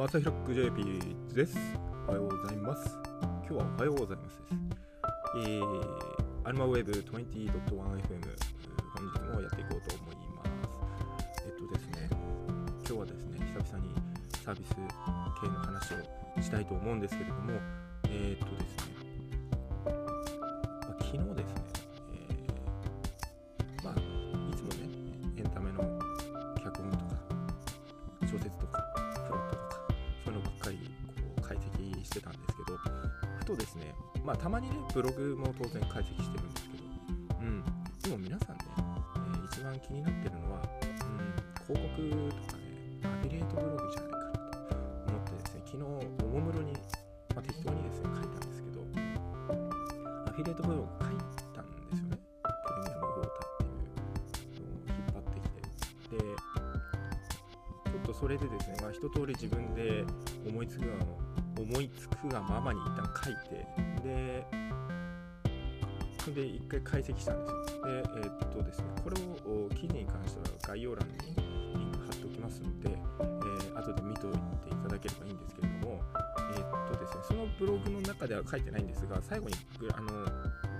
マサヒロック JP です。おはようございます。今日はおはようございますです。えー、アルマウェブ 20.1FM、本日もやっていこうと思います。えっとですね、今日はですね、久々にサービス系の話をしたいと思うんですけれども、えー、っとですね、まあたまにね、ブログも当然解析してるんですけど、うん、でも皆さんね、えー一番気になってるのは、うん、広告とかね、アフィリエイトブログじゃないかなと思ってですね、昨日、おもむろに、まあ、適当にですね、書いたんですけど、アフィリエイトブログ書いたんですよね。プレミアムウォーターっていうのを引っ張ってきて。で、ちょっとそれでですね、まあ、一通り自分で思いつくが思いつくがままに一旦書いて、で、それで一回解析したんですよ。で、えーっとですね、これを記事に関しては概要欄にリンク貼っておきますので、えー後で見といていただければいいんですけれども、えーっとですね、そのブログの中では書いてないんですが、最後にグラあの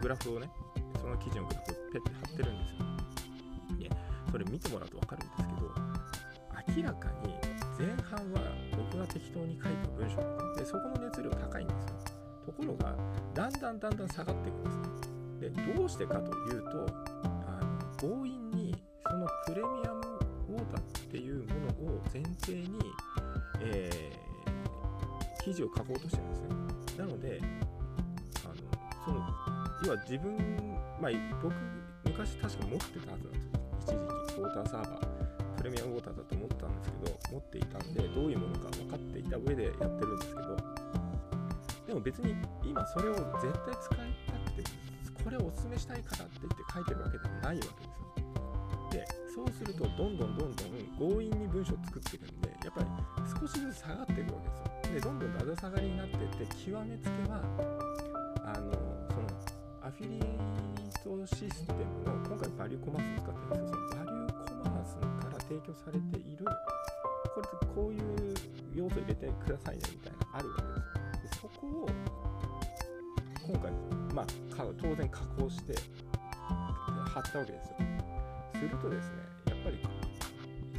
グラフをね、その記事のグラフをペッて貼ってるんですよ。で、それ見てもらうと分かるんですけど、明らかに適当に書いた文章で、そこの熱量高いんですよ。ところが、だんだんだんだん下がっていくんですね。で、どうしてかというと、あの強引にそのプレミアムウォーターっていうものを前提に、えー記事を書こうとしてるんですね。なので、あのその要は自分、まあ、僕、昔確か持ってたはずなんですよ。一時期、ウォーターサーバー、プレミアムウォーターだと思ったんですけど、持っていたんで、どういうものかた上でやってるんですけど、でも別に今それを絶対使いたくて、これをお勧めしたいからって言って書いてるわけではないわけですよ。で、そうすると、どんどんどんどん強引に文章を作っていくんで、やっぱり少しずつ下がっていくわけですよ。で、どんどんだだ下がりになっていって、極めつけは、あの、その、アフィリエイトシステムの、今回バリューコマースを使ってるんですけど、そのバリューコマースから提供されている、これってこういう要素入れてくださいねみたいなあるわけです。で、そこを、今回、まあ、当然加工して、貼ったわけですよ。するとですね、やっぱり、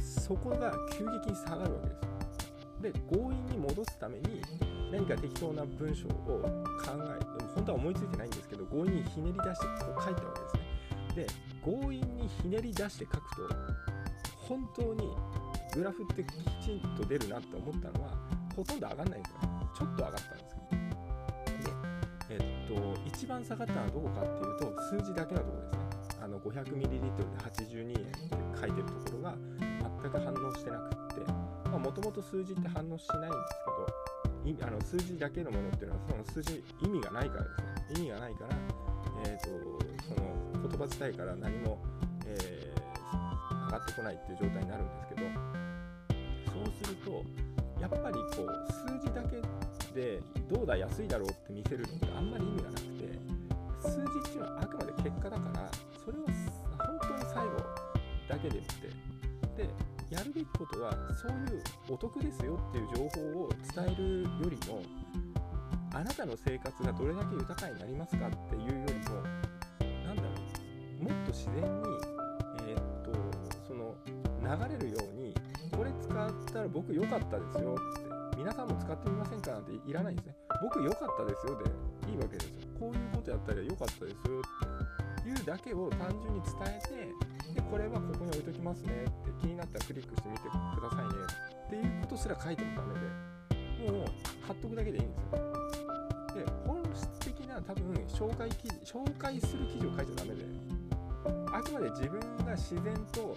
そこが急激に下がるわけですよ。で強引に戻すために何か適当な文章を考えでも本当は思いついてないんですけど強引にひねり出してこう書いたわけですねで強引にひねり出して書くと本当にグラフってきちんと出るなって思ったのはほとんど上がんないんですよ。ちょっと上がったんですけどでえっと一番下がったのはどこかっていうと数字だけのところですね。あの 500ml で82円って書いてるところが全く反応してなくってもともと数字って反応しないんですけどあの数字だけのものっていうのはその数字意味がないからですね。意味がないから、えー、とその言葉自体から何も、上がってこないっていう状態になるんですけどそうするとやっぱりこう数字だけでどうだ安いだろうって見せるのってあんまり意味がなくて数字っていうのはあくまで結果だからそれを本当に最後だけでって。でやるべきことはそういうお得ですよっていう情報を伝えるよりもあなたの生活がどれだけ豊かになりますかっていうよりもなんだろうもっと自然に流れるようにこれ使ったら僕良かったですよって皆さんも使ってみませんかなんていらないんですね。僕良かったですよでいいわけですよ。こういうことやったら良かったですよっていうだけを単純に伝えてでこれはここに置いときますねって気になったらクリックしてみてくださいねっていうことすら書いてもダメでもう貼っとくだけでいいんですよ。で本質的な多分紹介記事紹介する記事を書いちゃダメであくまで自分が自然と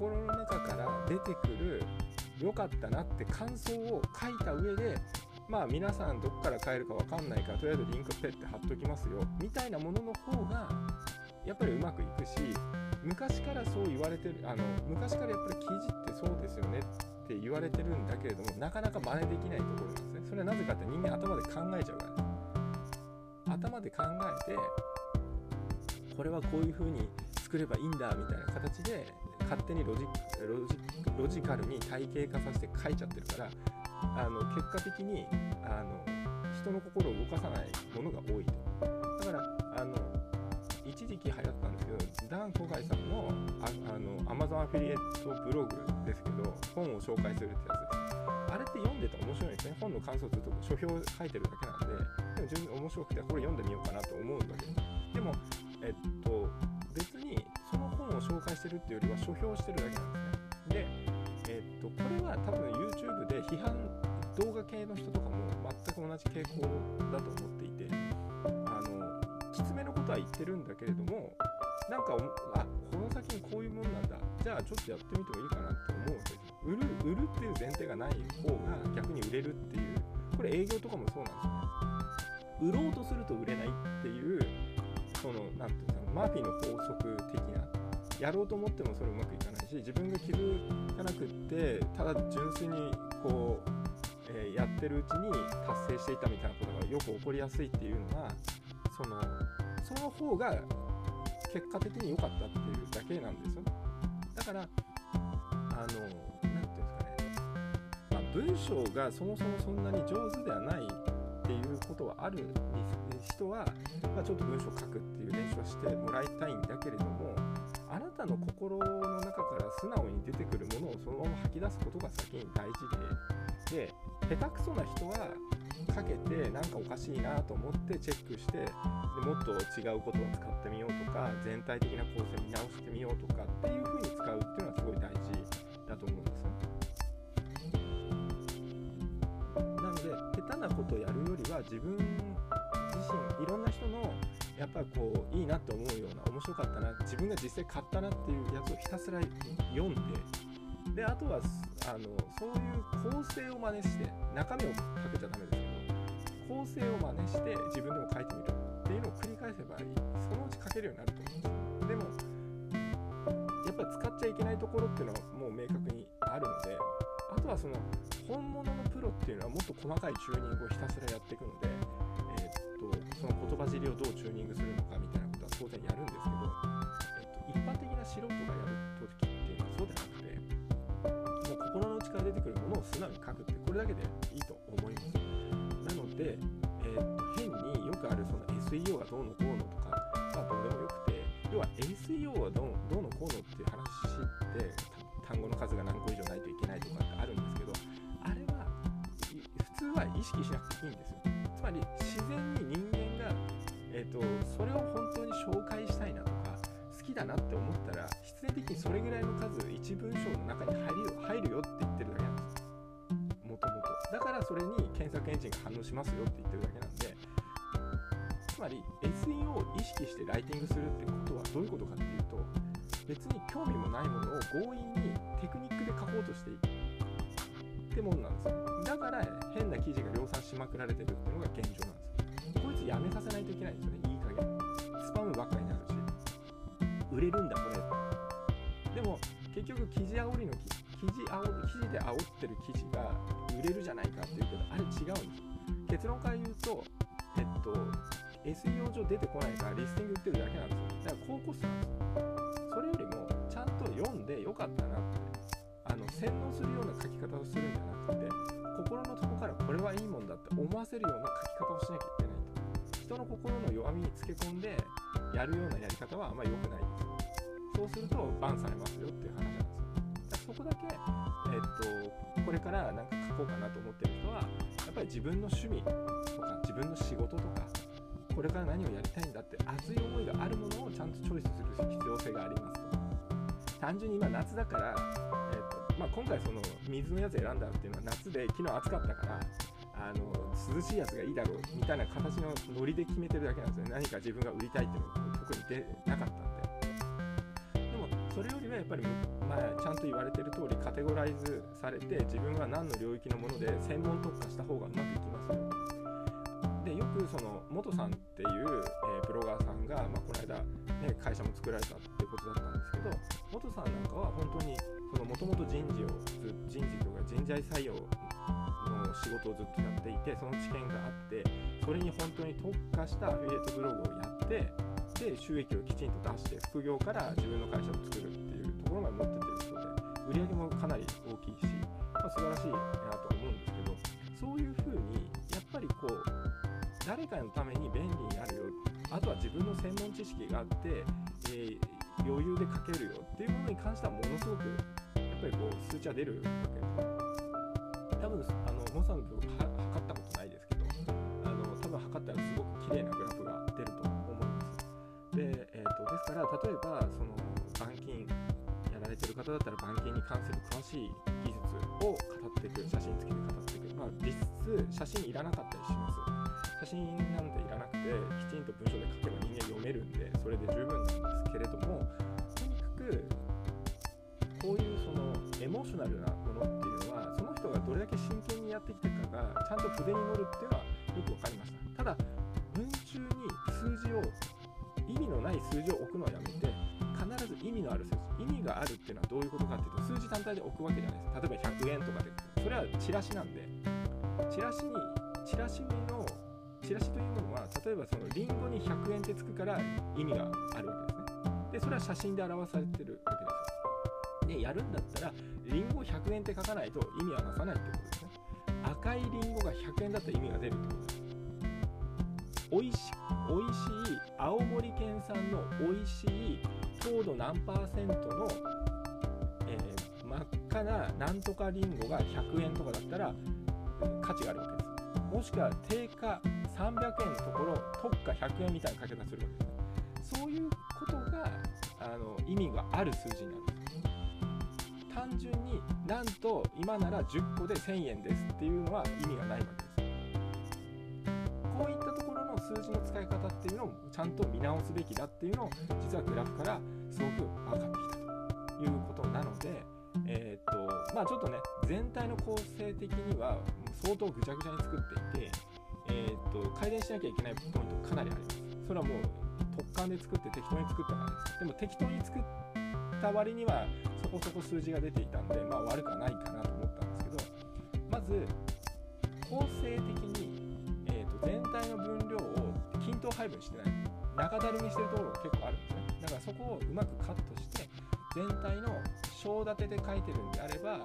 心の中から出てくる良かったなって感想を書いた上でまあ皆さんどこから買えるかわかんないからとりあえずリンクペッて貼っときますよみたいなものの方がやっぱりうまくいくし昔からそう言われてるあの昔からやっぱり記事ってそうですよねって言われてるんだけれどもなかなか真似できないところですね。それはなぜかって人間頭で考えちゃうから。頭で考えてこれはこういう風に作ればいいんだみたいな形で勝手にロジロジロジカルに体系化させて書いちゃってるからあの結果的にあの人の心を動かさないものが多いと。だからあの一時期流行ったんですけどダン・コガイさんのああの Amazon アフィリエイトブログですけど本を紹介するってやつあれって読んでて面白いですね。本の感想ずっと書評書いてるだけなんででも十分面白くてこれ読んでみようかなと思うんだけど。でもえっと紹介してるっていうよりは書評してるだけなんですね。でえっとこれは多分 YouTube で批判動画系の人とかも全く同じ傾向だと思っていてあのきつめのことは言ってるんだけれどもなんかあこの先にこういうもんなんだ。じゃあちょっとやってみてもいいかなって思うわけです売る売るっていう前提がない方が逆に売れるっていう。これ営業とかもそうなんですよね。売ろうとすると売れないっていうその何て言うんですかマーフィーの法則的なやろうと思ってもそれうまくいかないし自分が気づかなくってただ純粋にこう、えー、やってるうちに達成していたみたいなことがよく起こりやすいっていうのはそのその方が結果的に良かったっていうだけなんですよねだからあの何て言うんですかね。ま文章がそもそもそんなに上手ではないっていうことはある人は、まあ、ちょっと文章書くっていう練習をしてもらいたいんだけれどもなたの心の中から素直に出てくるものをそのまま吐き出すことが先に大事でで下手くそな人はかけてなんかおかしいなと思ってチェックしてでもっと違うことを使ってみようとか全体的な構成見直してみようとかっていう風に使うっていうのはすごい大事だと思うんですよね。なことをやるよりは自分自身いろんな人のやっぱこういいなって思うような面白かったな自分が実際買ったなっていうやつをひたすら読んでであとはあのそういう構成を真似して中身をかけちゃダメですけど構成を真似して自分でも書いてみるっていうのを繰り返せばいい。そのうち書けるようになると思うんですよ。でもやっぱ使っちゃいけないところっていうのはもう明確にあるのであとはその本物のプロっていうのはもっと細かいチューニングをひたすらやっていくので、その言葉尻をどうチューニングするのかみたいなことは当然やるんですけど、え、っと一般的な素人がやる時っていうのはそうではなくてもう心の内から出てくるものを素直に書くってこれだけでいいと思います。なので、え、っと変によくあるその SEO がどうのこうのとかまあどうでもよくて要は SEO はどうのこうのっていう話って単語の数が何個以上ないといけないとかってあるんですけどあれは普通は意識しなくていいんですよ。つまり自然、それを本当に紹介したいなとか好きだなって思ったら必然的にそれぐらいの数1文章の中に入るよ入るよって言ってるだけなんです。もともとだからそれに検索エンジンが反応しますよって言ってるだけなんでつまり SEO を意識してライティングするってことはどういうことかっていうと別に興味もないものを強引にテクニックで書こうとしていくってもんなんですよ。だから変な記事が量産しまくられてるっていうのが現状なんですよ。こいつやめさせないといけないんですよね。いい加減。スパムばっかりになるし。売れるんだこれでも結局記事煽りの記事煽記事で煽ってる記事が売れるじゃないかっていうけどあれ違うんです。結論から言うとえっと SEO 上出てこないからリスティング売ってるだけなんですよ。だから高コストなんですよ。それよりもちゃんと読んでよかったなって。あの洗脳するような書き方をするんじゃなくて心の底からこれはいいもんだって思わせるような書き方をしなきゃいけないと。人の心の弱みにつけ込んでやるようなやり方はあんま良くない。ですそうするとバンされますよっていう話なんですよ。そこだけ、えー、っとこれからなんか書こうかなと思ってる人はやっぱり自分の趣味とか自分の仕事とかこれから何をやりたいんだって熱い思いがあるものをちゃんとチョイスする必要性がありますと。単純に今夏だから、えーとまあ、今回その水のやつ選んだっていうのは夏で昨日暑かったからあの涼しいやつがいいだろうみたいな形のノリで決めてるだけなんですよね。何か自分が売りたいっていうのが特に出なかったんで。でもそれよりはやっぱり、まあ、ちゃんと言われてる通りカテゴライズされて自分は何の領域のもので専門特化した方がうまくいきますよ。でよくその元さんっていう、えー、ブロガーさんが、まあ、この間、ね、会社も作られたってことだったんですけど元さんなんかは本当にもともと人事を人事とか人材採用の仕事をずっとやっていてその知見があってそれに本当に特化したアフィリエイトブログをやってで収益をきちんと出して副業から自分の会社を作るっていうところまで持ってってる人で売り上げもかなり大きいし、まあ、素晴らしいなとは思うんですけどそういうふうにやっぱりこう誰かのために便利になるよあとは自分の専門知識があって、えー余裕で書けるよっていうものに関してはものすごくやっぱりこう数値は出るわけです。多分あのモンさんのは測ったことないですけどあの多分測ったらすごく綺麗なグラフが出ると思いますで,、えー、とですから例えばその板金やられてる方だったら板金に関する詳しい技術を語っていく写真付きで語っていくまあ実質写真いらなかったりします。写真なんていらなくてきちんと文章で書けば人間読めるんでそれで十分なんですけれどもとにかくこういうそのエモーショナルなものっていうのはそのだけ真剣にやってきてるかがちゃんと筆に乗るっていうのはよく分かりました。ただ文中に数字を意味のない数字を置くのはやめて必ず意味のある数字意味があるっていうのはどういうことかっていうと数字単体で置くわけじゃないです。例えば100円とかでそれはチラシなんでチラシにチラシのチラシというものは例えばそのリンゴに100円ってつくから意味があるわけですね。でそれは写真で表されてるわけです。でやるんだったらリンゴ100円って書かないと意味はなさないってことですね。赤いリンゴが100円だったら意味が出るってことです美味し美味しい青森県産の美味しい糖度何パーセントの、えー真っ赤ななんとかリンゴが100円とかだったら価値があるわけですもしくは定価300円のところ特価100円みたいな書き方するわけです。そういうことがあの意味がある数字になる。んです単純になんと今なら10個で1000円ですっていうのは意味がないわけです。こういったところの数字の使い方っていうのをちゃんと見直すべきだっていうのを実はグラフからすごく分かってきたということなのでえーっとまあちょっとね全体の構成的には相当ぐちゃぐちゃに作っていて、えーっと改善しなきゃいけないポイントかなりあります。それはもう特感で作って適当に作ったからです。でも適当に作った割にはこそこ数字が出ていたんでまあ悪くはないかなと思ったんですけどまず構成的に、えーと全体の分量を均等配分してない。中だるみしてるところが結構あるんですね。だからそこをうまくカットして全体の章立てで書いてるんであれば、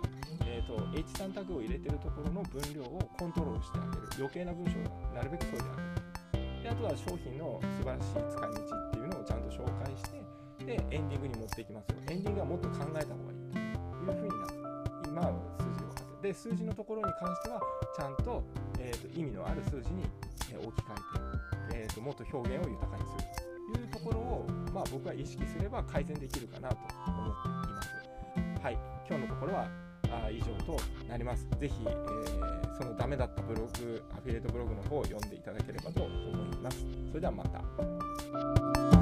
えー、と H3 タグを入れてるところの分量をコントロールしてあげる。余計な文章をなるべくそうであげる。であとは商品の素晴らしい使い道っていうのをちゃんと紹介してでエンディングに持っていきますよエンディングはもっと考えた方がいいというふうになって今は数字を分かってで数字のところに関してはちゃんと,、えー、と意味のある数字に、え置き換えて、えー、ともっと表現を豊かにするというところを、まあ、僕は意識すれば改善できるかなと思っています。はい、今日のところはあ以上となります。ぜひ、えーそのダメだったブログ、アフィリエイトブログの方を読んでいただければと思います。それではまた。